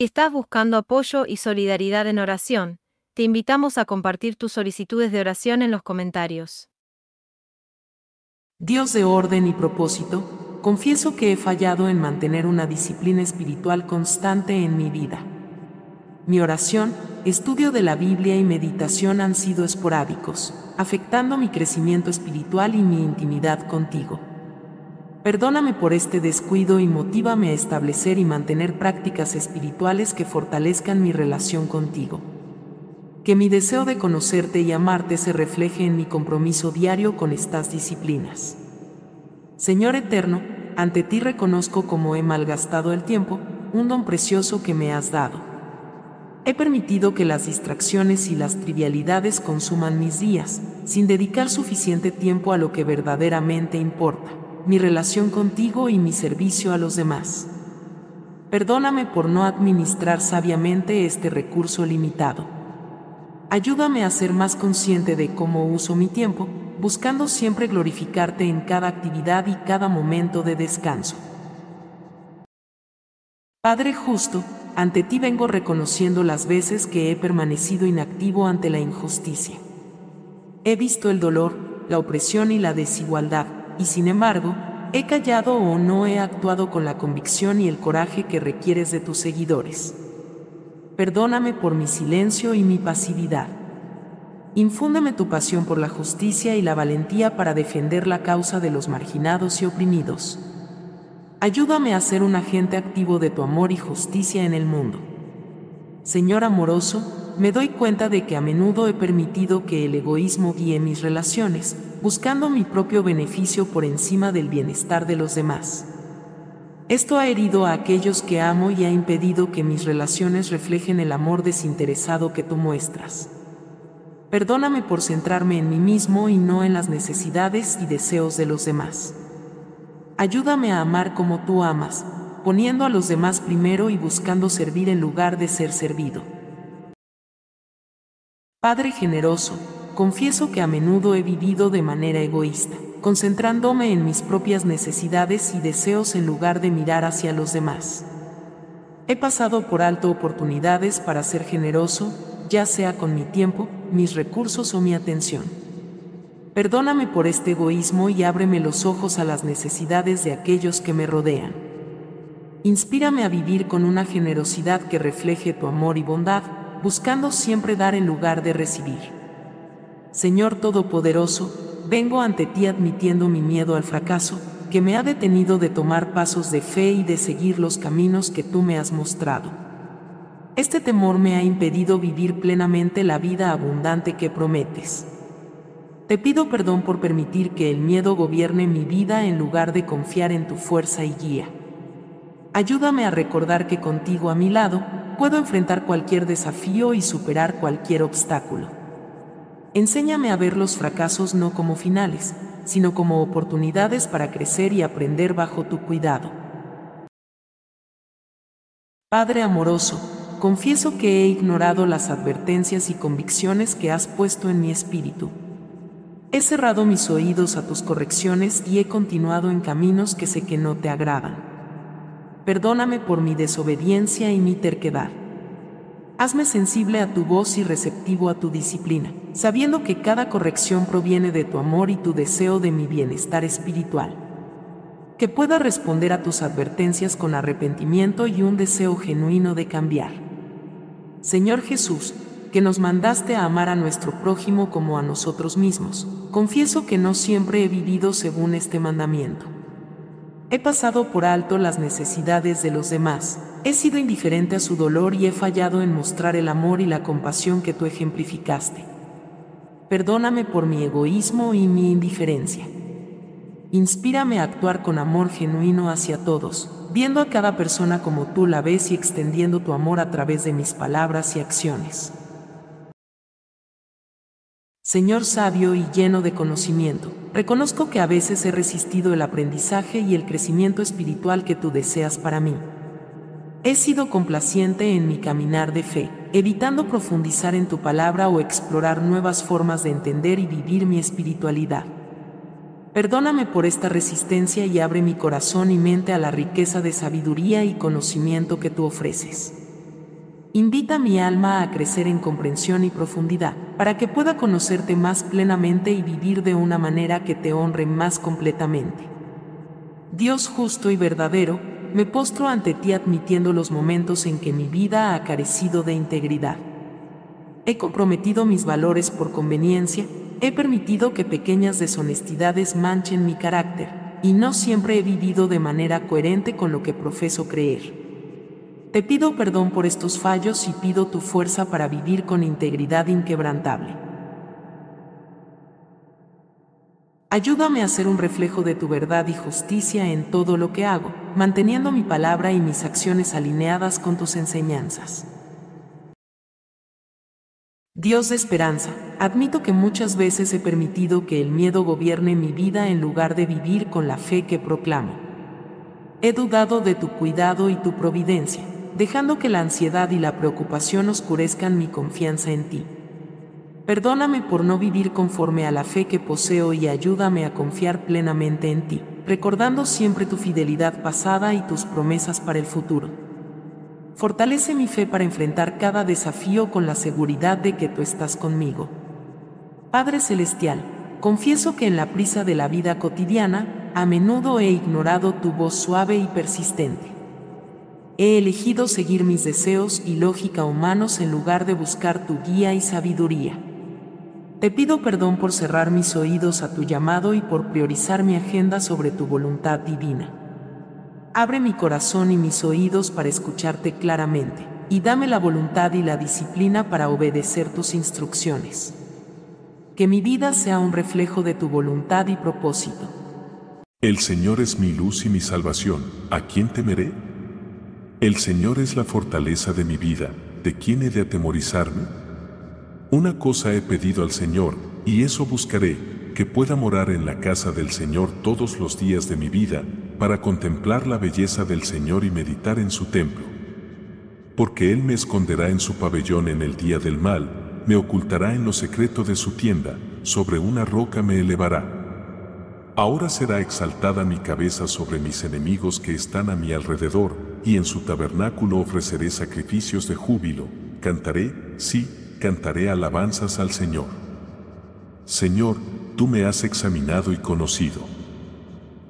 Si estás buscando apoyo y solidaridad en oración, te invitamos a compartir tus solicitudes de oración en los comentarios. Dios de orden y propósito, confieso que he fallado en mantener una disciplina espiritual constante en mi vida. Mi oración, estudio de la Biblia y meditación han sido esporádicos, afectando mi crecimiento espiritual y mi intimidad contigo. Perdóname por este descuido y motívame a establecer y mantener prácticas espirituales que fortalezcan mi relación contigo. Que mi deseo de conocerte y amarte se refleje en mi compromiso diario con estas disciplinas. Señor Eterno, ante ti reconozco como he malgastado el tiempo, un don precioso que me has dado. He permitido que las distracciones y las trivialidades consuman mis días, sin dedicar suficiente tiempo a lo que verdaderamente importa mi relación contigo y mi servicio a los demás. Perdóname por no administrar sabiamente este recurso limitado. Ayúdame a ser más consciente de cómo uso mi tiempo, buscando siempre glorificarte en cada actividad y cada momento de descanso. Padre justo, ante ti vengo reconociendo las veces que he permanecido inactivo ante la injusticia. He visto el dolor, la opresión y la desigualdad, y sin embargo, he callado o no he actuado con la convicción y el coraje que requieres de tus seguidores. Perdóname por mi silencio y mi pasividad. Infúndeme tu pasión por la justicia y la valentía para defender la causa de los marginados y oprimidos. Ayúdame a ser un agente activo de tu amor y justicia en el mundo. Señor amoroso, me doy cuenta de que a menudo he permitido que el egoísmo guíe mis relaciones, buscando mi propio beneficio por encima del bienestar de los demás. Esto ha herido a aquellos que amo y ha impedido que mis relaciones reflejen el amor desinteresado que tú muestras. Perdóname por centrarme en mí mismo y no en las necesidades y deseos de los demás. Ayúdame a amar como tú amas, poniendo a los demás primero y buscando servir en lugar de ser servido. Padre generoso, confieso que a menudo he vivido de manera egoísta, concentrándome en mis propias necesidades y deseos en lugar de mirar hacia los demás. He pasado por alto oportunidades para ser generoso, ya sea con mi tiempo, mis recursos o mi atención. Perdóname por este egoísmo y ábreme los ojos a las necesidades de aquellos que me rodean. Inspírame a vivir con una generosidad que refleje tu amor y bondad, buscando siempre dar en lugar de recibir. Señor Todopoderoso, vengo ante ti admitiendo mi miedo al fracaso, que me ha detenido de tomar pasos de fe y de seguir los caminos que tú me has mostrado. Este temor me ha impedido vivir plenamente la vida abundante que prometes. Te pido perdón por permitir que el miedo gobierne mi vida en lugar de confiar en tu fuerza y guía. Ayúdame a recordar que contigo a mi lado, puedo enfrentar cualquier desafío y superar cualquier obstáculo. Enséñame a ver los fracasos no como finales, sino como oportunidades para crecer y aprender bajo tu cuidado. Padre amoroso, confieso que he ignorado las advertencias y convicciones que has puesto en mi espíritu. He cerrado mis oídos a tus correcciones y he continuado en caminos que sé que no te agradan perdóname por mi desobediencia y mi terquedad. Hazme sensible a tu voz y receptivo a tu disciplina, sabiendo que cada corrección proviene de tu amor y tu deseo de mi bienestar espiritual. Que pueda responder a tus advertencias con arrepentimiento y un deseo genuino de cambiar. Señor Jesús, que nos mandaste a amar a nuestro prójimo como a nosotros mismos, confieso que no siempre he vivido según este mandamiento. He pasado por alto las necesidades de los demás, he sido indiferente a su dolor y he fallado en mostrar el amor y la compasión que tú ejemplificaste. Perdóname por mi egoísmo y mi indiferencia. Inspírame a actuar con amor genuino hacia todos, viendo a cada persona como tú la ves y extendiendo tu amor a través de mis palabras y acciones. Señor sabio y lleno de conocimiento, reconozco que a veces he resistido el aprendizaje y el crecimiento espiritual que tú deseas para mí. He sido complaciente en mi caminar de fe, evitando profundizar en tu palabra o explorar nuevas formas de entender y vivir mi espiritualidad. Perdóname por esta resistencia y abre mi corazón y mente a la riqueza de sabiduría y conocimiento que tú ofreces. Invita mi alma a crecer en comprensión y profundidad, para que pueda conocerte más plenamente y vivir de una manera que te honre más completamente. Dios justo y verdadero, me postro ante ti admitiendo los momentos en que mi vida ha carecido de integridad. He comprometido mis valores por conveniencia, he permitido que pequeñas deshonestidades manchen mi carácter, y no siempre he vivido de manera coherente con lo que profeso creer. Te pido perdón por estos fallos y pido tu fuerza para vivir con integridad inquebrantable. Ayúdame a ser un reflejo de tu verdad y justicia en todo lo que hago, manteniendo mi palabra y mis acciones alineadas con tus enseñanzas. Dios de esperanza, admito que muchas veces he permitido que el miedo gobierne mi vida en lugar de vivir con la fe que proclamo. He dudado de tu cuidado y tu providencia dejando que la ansiedad y la preocupación oscurezcan mi confianza en ti. Perdóname por no vivir conforme a la fe que poseo y ayúdame a confiar plenamente en ti, recordando siempre tu fidelidad pasada y tus promesas para el futuro. Fortalece mi fe para enfrentar cada desafío con la seguridad de que tú estás conmigo. Padre Celestial, confieso que en la prisa de la vida cotidiana, a menudo he ignorado tu voz suave y persistente he elegido seguir mis deseos y lógica humanos en lugar de buscar tu guía y sabiduría. Te pido perdón por cerrar mis oídos a tu llamado y por priorizar mi agenda sobre tu voluntad divina. Abre mi corazón y mis oídos para escucharte claramente, y dame la voluntad y la disciplina para obedecer tus instrucciones. Que mi vida sea un reflejo de tu voluntad y propósito. El Señor es mi luz y mi salvación, ¿a quién temeré? El Señor es la fortaleza de mi vida, ¿de quién he de atemorizarme? Una cosa he pedido al Señor, y eso buscaré, que pueda morar en la casa del Señor todos los días de mi vida, para contemplar la belleza del Señor y meditar en su templo. Porque Él me esconderá en su pabellón en el día del mal, me ocultará en lo secreto de su tienda, sobre una roca me elevará. Ahora será exaltada mi cabeza sobre mis enemigos que están a mi alrededor, y en su tabernáculo ofreceré sacrificios de júbilo, cantaré, sí, cantaré alabanzas al Señor. Señor, tú me has examinado y conocido.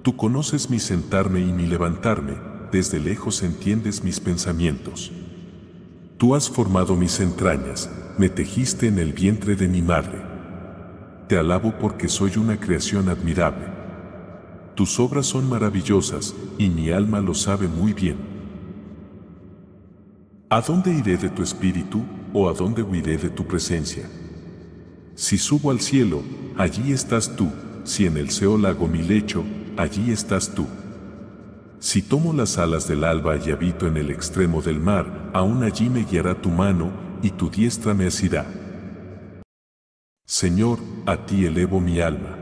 Tú conoces mi sentarme y mi levantarme, desde lejos entiendes mis pensamientos. Tú has formado mis entrañas, me tejiste en el vientre de mi madre. Te alabo porque soy una creación admirable. Tus obras son maravillosas, y mi alma lo sabe muy bien. ¿A dónde iré de tu espíritu o a dónde huiré de tu presencia? Si subo al cielo, allí estás tú, si en el Seol hago mi lecho, allí estás tú. Si tomo las alas del alba y habito en el extremo del mar, aún allí me guiará tu mano y tu diestra me asirá. Señor, a ti elevo mi alma.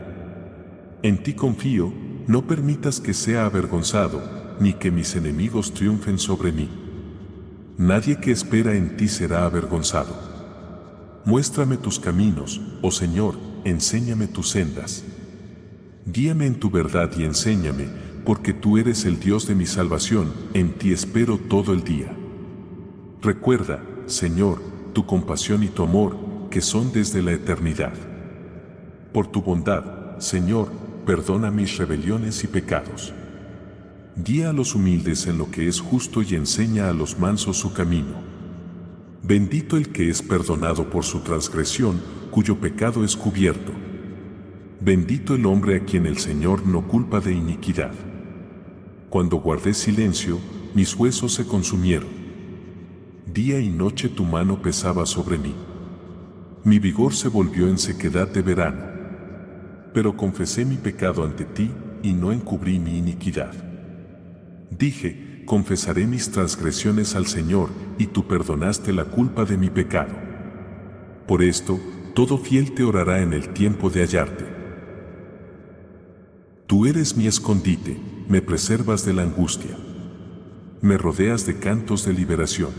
En ti confío, no permitas que sea avergonzado, ni que mis enemigos triunfen sobre mí. Nadie que espera en ti será avergonzado. Muéstrame tus caminos, oh Señor, enséñame tus sendas. Guíame en tu verdad y enséñame, porque tú eres el Dios de mi salvación, en ti espero todo el día. Recuerda, Señor, tu compasión y tu amor, que son desde la eternidad. Por tu bondad, Señor, perdona mis rebeliones y pecados. Guía a los humildes en lo que es justo y enseña a los mansos su camino. Bendito el que es perdonado por su transgresión, cuyo pecado es cubierto. Bendito el hombre a quien el Señor no culpa de iniquidad. Cuando guardé silencio, mis huesos se consumieron. Día y noche tu mano pesaba sobre mí. Mi vigor se volvió en sequedad de verano. Pero confesé mi pecado ante ti y no encubrí mi iniquidad. Dije, confesaré mis transgresiones al Señor, y tú perdonaste la culpa de mi pecado. Por esto, todo fiel te orará en el tiempo de hallarte. Tú eres mi escondite, me preservas de la angustia. Me rodeas de cantos de liberación.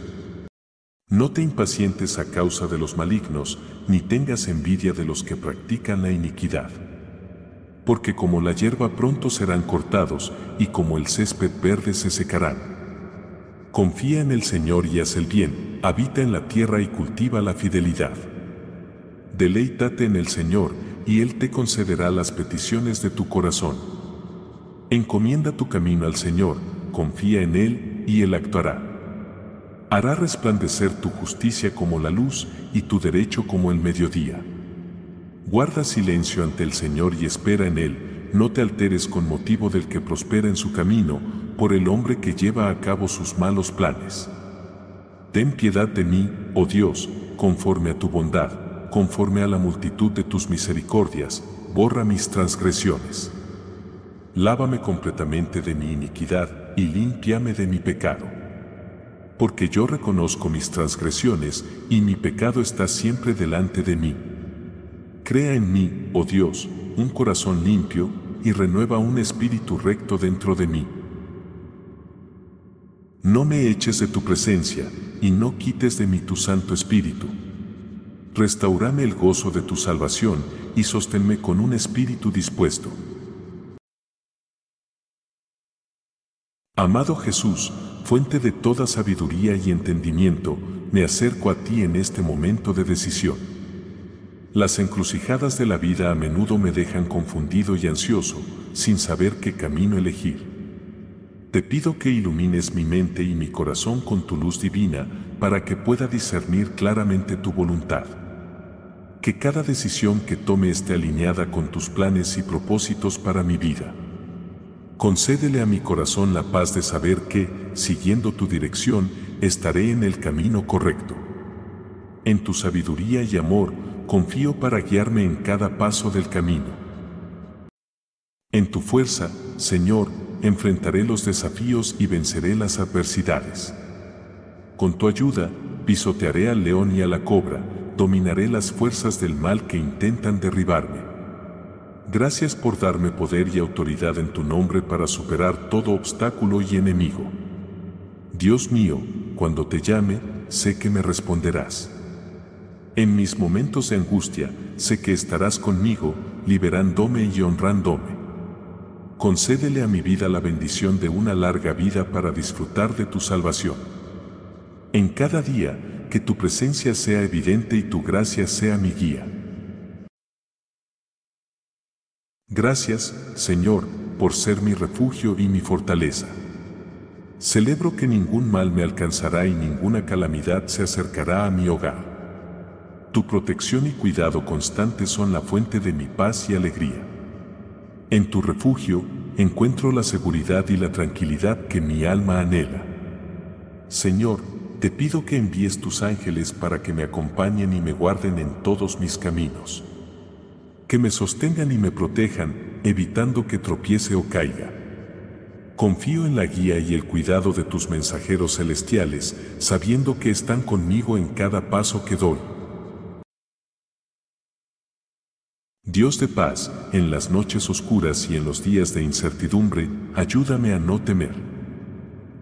No te impacientes a causa de los malignos, ni tengas envidia de los que practican la iniquidad porque como la hierba pronto serán cortados, y como el césped verde se secarán. Confía en el Señor y haz el bien, habita en la tierra y cultiva la fidelidad. Deleítate en el Señor, y Él te concederá las peticiones de tu corazón. Encomienda tu camino al Señor, confía en Él, y Él actuará. Hará resplandecer tu justicia como la luz y tu derecho como el mediodía. Guarda silencio ante el Señor y espera en Él, no te alteres con motivo del que prospera en su camino, por el hombre que lleva a cabo sus malos planes. Ten piedad de mí, oh Dios, conforme a tu bondad, conforme a la multitud de tus misericordias, borra mis transgresiones. Lávame completamente de mi iniquidad y límpiame de mi pecado. Porque yo reconozco mis transgresiones y mi pecado está siempre delante de mí. Crea en mí, oh Dios, un corazón limpio y renueva un espíritu recto dentro de mí. No me eches de tu presencia, y no quites de mí tu Santo Espíritu. Restaurame el gozo de tu salvación, y sosténme con un espíritu dispuesto. Amado Jesús, fuente de toda sabiduría y entendimiento, me acerco a ti en este momento de decisión. Las encrucijadas de la vida a menudo me dejan confundido y ansioso, sin saber qué camino elegir. Te pido que ilumines mi mente y mi corazón con tu luz divina para que pueda discernir claramente tu voluntad. Que cada decisión que tome esté alineada con tus planes y propósitos para mi vida. Concédele a mi corazón la paz de saber que, siguiendo tu dirección, estaré en el camino correcto. En tu sabiduría y amor, confío para guiarme en cada paso del camino. En tu fuerza, Señor, enfrentaré los desafíos y venceré las adversidades. Con tu ayuda, pisotearé al león y a la cobra, dominaré las fuerzas del mal que intentan derribarme. Gracias por darme poder y autoridad en tu nombre para superar todo obstáculo y enemigo. Dios mío, cuando te llame, sé que me responderás. En mis momentos de angustia, sé que estarás conmigo, liberándome y honrándome concédele a mi vida la bendición de una larga vida para disfrutar de tu salvación. En cada día, que tu presencia sea evidente y tu gracia sea mi guía. Gracias, Señor, por ser mi refugio y mi fortaleza. Celebro que ningún mal me alcanzará y ninguna calamidad se acercará a mi hogar. Tu protección y cuidado constante son la fuente de mi paz y alegría. En tu refugio encuentro la seguridad y la tranquilidad que mi alma anhela. Señor, te pido que envíes tus ángeles para que me acompañen y me guarden en todos mis caminos. Que me sostengan y me protejan, evitando que tropiece o caiga. Confío en la guía y el cuidado de tus mensajeros celestiales, sabiendo que están conmigo en cada paso que doy. Dios de paz, en las noches oscuras y en los días de incertidumbre, ayúdame a no temer.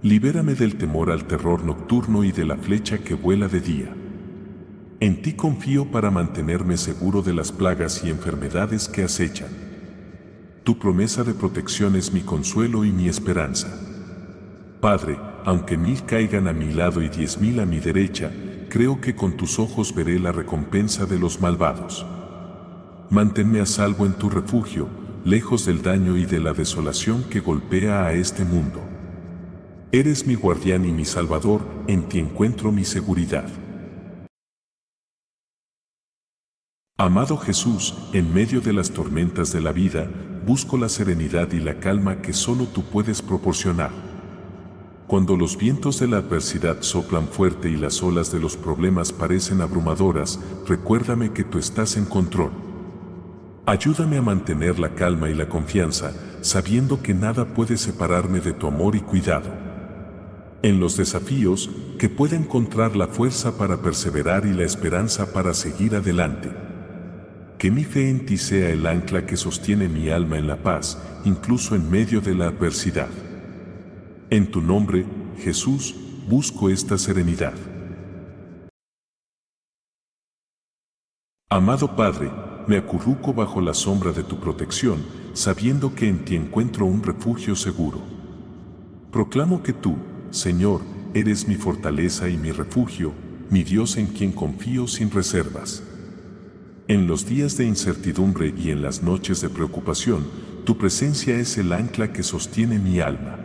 Libérame del temor al terror nocturno y de la flecha que vuela de día. En ti confío para mantenerme seguro de las plagas y enfermedades que acechan. Tu promesa de protección es mi consuelo y mi esperanza. Padre, aunque mil caigan a mi lado y diez mil a mi derecha, creo que con tus ojos veré la recompensa de los malvados. Manténme a salvo en tu refugio, lejos del daño y de la desolación que golpea a este mundo. Eres mi guardián y mi salvador, en ti encuentro mi seguridad. Amado Jesús, en medio de las tormentas de la vida, busco la serenidad y la calma que solo tú puedes proporcionar. Cuando los vientos de la adversidad soplan fuerte y las olas de los problemas parecen abrumadoras, recuérdame que tú estás en control. Ayúdame a mantener la calma y la confianza, sabiendo que nada puede separarme de tu amor y cuidado. En los desafíos, que pueda encontrar la fuerza para perseverar y la esperanza para seguir adelante. Que mi fe en ti sea el ancla que sostiene mi alma en la paz, incluso en medio de la adversidad. En tu nombre, Jesús, busco esta serenidad. Amado Padre, me acurruco bajo la sombra de tu protección, sabiendo que en ti encuentro un refugio seguro. Proclamo que tú, Señor, eres mi fortaleza y mi refugio, mi Dios en quien confío sin reservas. En los días de incertidumbre y en las noches de preocupación, tu presencia es el ancla que sostiene mi alma.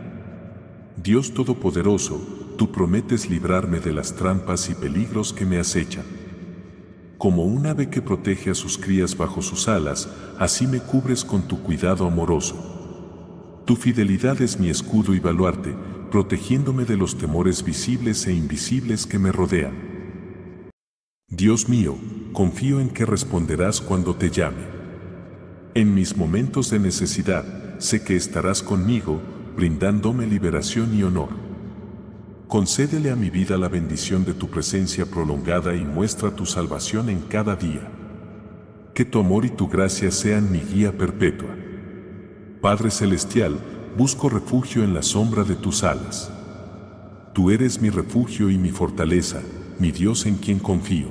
Dios Todopoderoso, tú prometes librarme de las trampas y peligros que me acechan. Como un ave que protege a sus crías bajo sus alas, así me cubres con tu cuidado amoroso. Tu fidelidad es mi escudo y baluarte, protegiéndome de los temores visibles e invisibles que me rodean. Dios mío, confío en que responderás cuando te llame. En mis momentos de necesidad, sé que estarás conmigo, brindándome liberación y honor. Concédele a mi vida la bendición de tu presencia prolongada y muestra tu salvación en cada día. Que tu amor y tu gracia sean mi guía perpetua. Padre Celestial, busco refugio en la sombra de tus alas. Tú eres mi refugio y mi fortaleza, mi Dios en quien confío.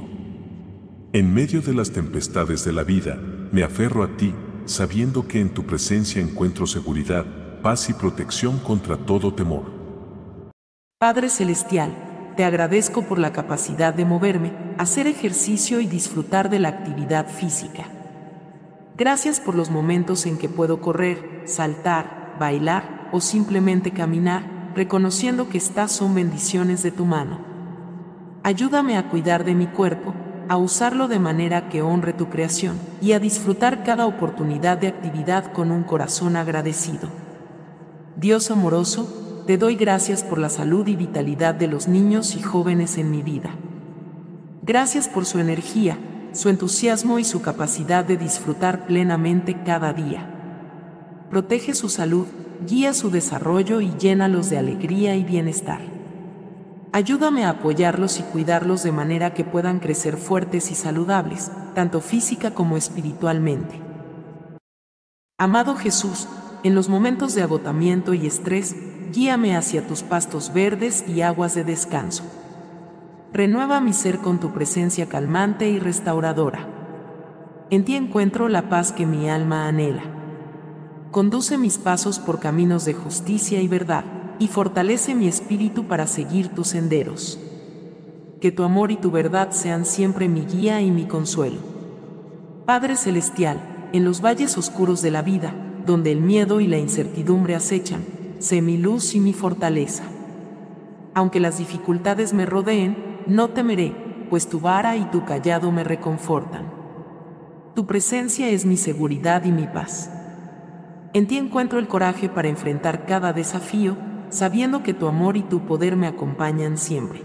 En medio de las tempestades de la vida, me aferro a ti, sabiendo que en tu presencia encuentro seguridad, paz y protección contra todo temor. Padre Celestial, te agradezco por la capacidad de moverme, hacer ejercicio y disfrutar de la actividad física. Gracias por los momentos en que puedo correr, saltar, bailar o simplemente caminar, reconociendo que estas son bendiciones de tu mano. Ayúdame a cuidar de mi cuerpo, a usarlo de manera que honre tu creación y a disfrutar cada oportunidad de actividad con un corazón agradecido. Dios amoroso, te doy gracias por la salud y vitalidad de los niños y jóvenes en mi vida. Gracias por su energía, su entusiasmo y su capacidad de disfrutar plenamente cada día. Protege su salud, guía su desarrollo y llénalos de alegría y bienestar. Ayúdame a apoyarlos y cuidarlos de manera que puedan crecer fuertes y saludables, tanto física como espiritualmente. Amado Jesús, en los momentos de agotamiento y estrés, guíame hacia tus pastos verdes y aguas de descanso. Renueva mi ser con tu presencia calmante y restauradora. En ti encuentro la paz que mi alma anhela. Conduce mis pasos por caminos de justicia y verdad, y fortalece mi espíritu para seguir tus senderos. Que tu amor y tu verdad sean siempre mi guía y mi consuelo. Padre Celestial, en los valles oscuros de la vida, donde el miedo y la incertidumbre acechan, sé mi luz y mi fortaleza. Aunque las dificultades me rodeen, no temeré, pues tu vara y tu callado me reconfortan. Tu presencia es mi seguridad y mi paz. En ti encuentro el coraje para enfrentar cada desafío, sabiendo que tu amor y tu poder me acompañan siempre.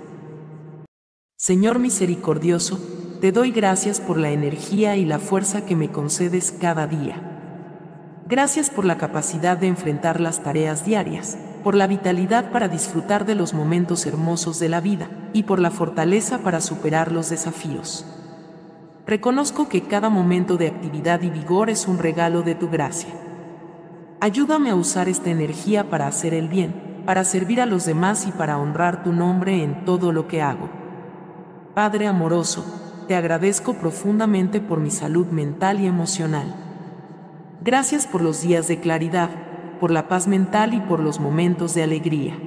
Señor misericordioso, te doy gracias por la energía y la fuerza que me concedes cada día. Gracias por la capacidad de enfrentar las tareas diarias, por la vitalidad para disfrutar de los momentos hermosos de la vida y por la fortaleza para superar los desafíos. Reconozco que cada momento de actividad y vigor es un regalo de tu gracia. Ayúdame a usar esta energía para hacer el bien, para servir a los demás y para honrar tu nombre en todo lo que hago. Padre amoroso, te agradezco profundamente por mi salud mental y emocional. Gracias por los días de claridad, por la paz mental y por los momentos de alegría.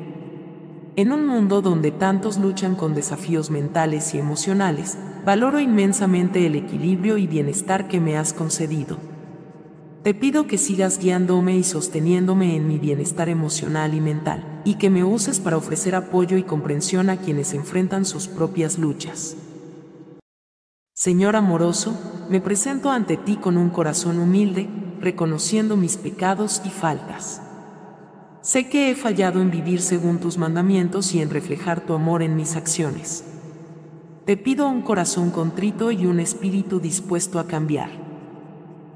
En un mundo donde tantos luchan con desafíos mentales y emocionales, valoro inmensamente el equilibrio y bienestar que me has concedido. Te pido que sigas guiándome y sosteniéndome en mi bienestar emocional y mental, y que me uses para ofrecer apoyo y comprensión a quienes enfrentan sus propias luchas. Señor amoroso, me presento ante ti con un corazón humilde, reconociendo mis pecados y faltas. Sé que he fallado en vivir según tus mandamientos y en reflejar tu amor en mis acciones. Te pido un corazón contrito y un espíritu dispuesto a cambiar.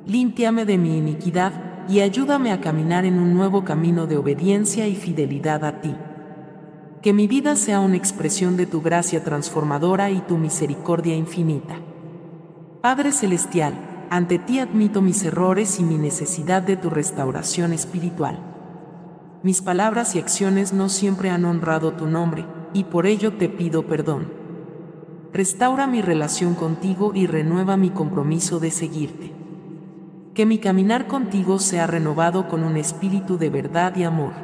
Límpiame de mi iniquidad y ayúdame a caminar en un nuevo camino de obediencia y fidelidad a ti. Que mi vida sea una expresión de tu gracia transformadora y tu misericordia infinita. Padre Celestial, ante ti admito mis errores y mi necesidad de tu restauración espiritual. Mis palabras y acciones no siempre han honrado tu nombre, y por ello te pido perdón. Restaura mi relación contigo y renueva mi compromiso de seguirte. Que mi caminar contigo sea renovado con un espíritu de verdad y amor.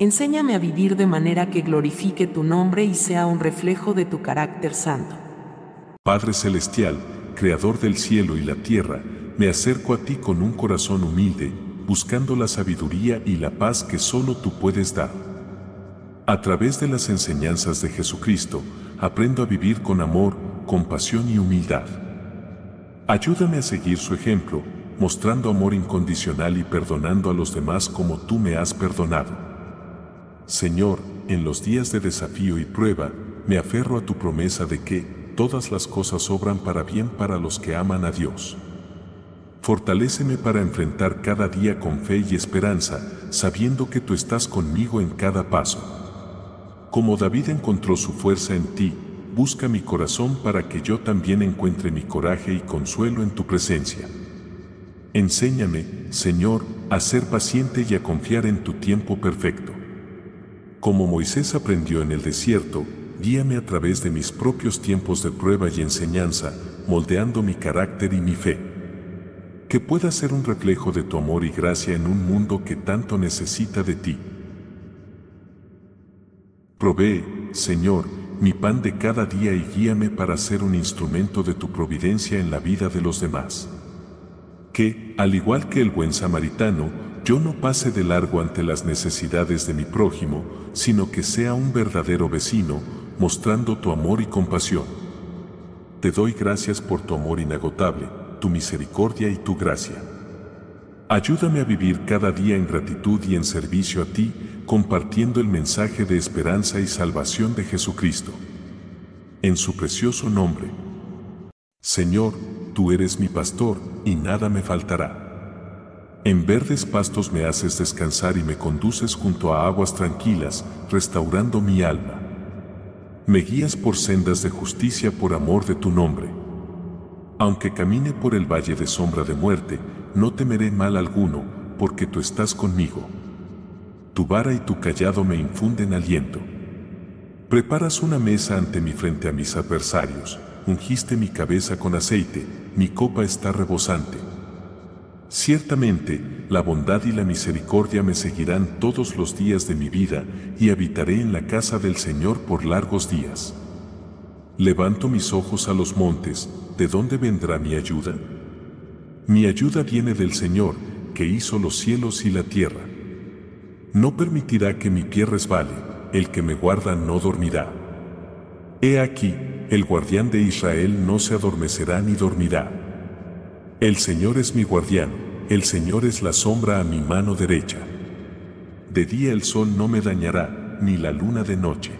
Enséñame a vivir de manera que glorifique tu nombre y sea un reflejo de tu carácter santo. Padre Celestial, Creador del cielo y la tierra, me acerco a ti con un corazón humilde, buscando la sabiduría y la paz que solo tú puedes dar. A través de las enseñanzas de Jesucristo, aprendo a vivir con amor, compasión y humildad. Ayúdame a seguir su ejemplo, mostrando amor incondicional y perdonando a los demás como tú me has perdonado. Señor, en los días de desafío y prueba, me aferro a tu promesa de que todas las cosas obran para bien para los que aman a Dios. Fortaléceme para enfrentar cada día con fe y esperanza, sabiendo que tú estás conmigo en cada paso. Como David encontró su fuerza en ti, busca mi corazón para que yo también encuentre mi coraje y consuelo en tu presencia. Enséñame, Señor, a ser paciente y a confiar en tu tiempo perfecto. Como Moisés aprendió en el desierto, guíame a través de mis propios tiempos de prueba y enseñanza, moldeando mi carácter y mi fe. Que pueda ser un reflejo de tu amor y gracia en un mundo que tanto necesita de ti. Provee, Señor, mi pan de cada día y guíame para ser un instrumento de tu providencia en la vida de los demás. Que, al igual que el buen samaritano, yo no pase de largo ante las necesidades de mi prójimo, sino que sea un verdadero vecino, mostrando tu amor y compasión. Te doy gracias por tu amor inagotable, tu misericordia y tu gracia. Ayúdame a vivir cada día en gratitud y en servicio a ti, compartiendo el mensaje de esperanza y salvación de Jesucristo. En su precioso nombre. Señor, tú eres mi pastor, y nada me faltará. En verdes pastos me haces descansar y me conduces junto a aguas tranquilas, restaurando mi alma. Me guías por sendas de justicia por amor de tu nombre. Aunque camine por el valle de sombra de muerte, no temeré mal alguno, porque tú estás conmigo. Tu vara y tu callado me infunden aliento. Preparas una mesa ante mi frente a mis adversarios, ungiste mi cabeza con aceite, mi copa está rebosante. Ciertamente, la bondad y la misericordia me seguirán todos los días de mi vida y habitaré en la casa del Señor por largos días. Levanto mis ojos a los montes, ¿de dónde vendrá mi ayuda? Mi ayuda viene del Señor, que hizo los cielos y la tierra. No permitirá que mi pie resbale, el que me guarda no dormirá. He aquí, el guardián de Israel no se adormecerá ni dormirá. El Señor es mi guardián, el Señor es la sombra a mi mano derecha. De día el sol no me dañará, ni la luna de noche.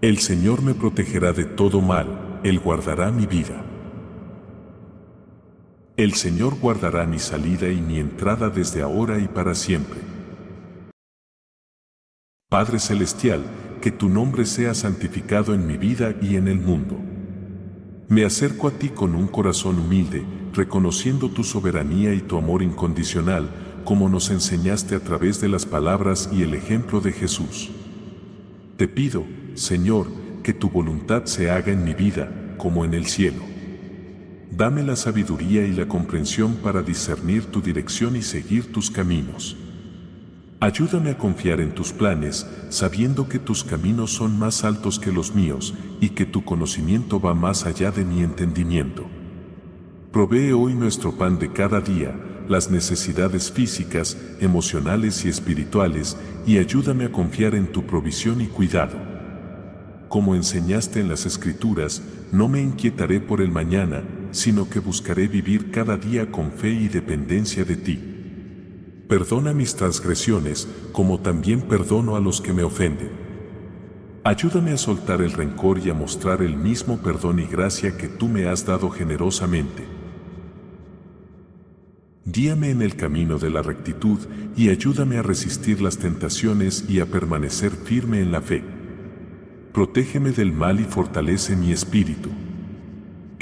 El Señor me protegerá de todo mal, Él guardará mi vida. El Señor guardará mi salida y mi entrada desde ahora y para siempre. Padre Celestial, que tu nombre sea santificado en mi vida y en el mundo. Me acerco a ti con un corazón humilde, reconociendo tu soberanía y tu amor incondicional, como nos enseñaste a través de las palabras y el ejemplo de Jesús. Te pido, Señor, que tu voluntad se haga en mi vida, como en el cielo. Dame la sabiduría y la comprensión para discernir tu dirección y seguir tus caminos. Ayúdame a confiar en tus planes, sabiendo que tus caminos son más altos que los míos y que tu conocimiento va más allá de mi entendimiento. Provee hoy nuestro pan de cada día, las necesidades físicas, emocionales y espirituales, y ayúdame a confiar en tu provisión y cuidado. Como enseñaste en las Escrituras, no me inquietaré por el mañana, sino que buscaré vivir cada día con fe y dependencia de ti. Perdona mis transgresiones, como también perdono a los que me ofenden. Ayúdame a soltar el rencor y a mostrar el mismo perdón y gracia que tú me has dado generosamente. Guíame en el camino de la rectitud y ayúdame a resistir las tentaciones y a permanecer firme en la fe. Protégeme del mal y fortalece mi espíritu.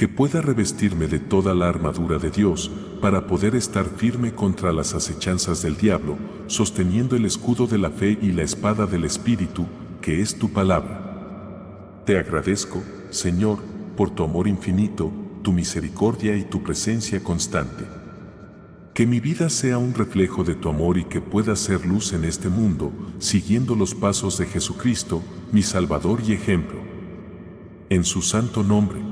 Que pueda revestirme de toda la armadura de Dios para poder estar firme contra las acechanzas del diablo, sosteniendo el escudo de la fe y la espada del espíritu, que es tu palabra. Te agradezco, Señor, por tu amor infinito, tu misericordia y tu presencia constante. Que mi vida sea un reflejo de tu amor y que pueda ser luz en este mundo, siguiendo los pasos de Jesucristo, mi Salvador y ejemplo. En su santo nombre.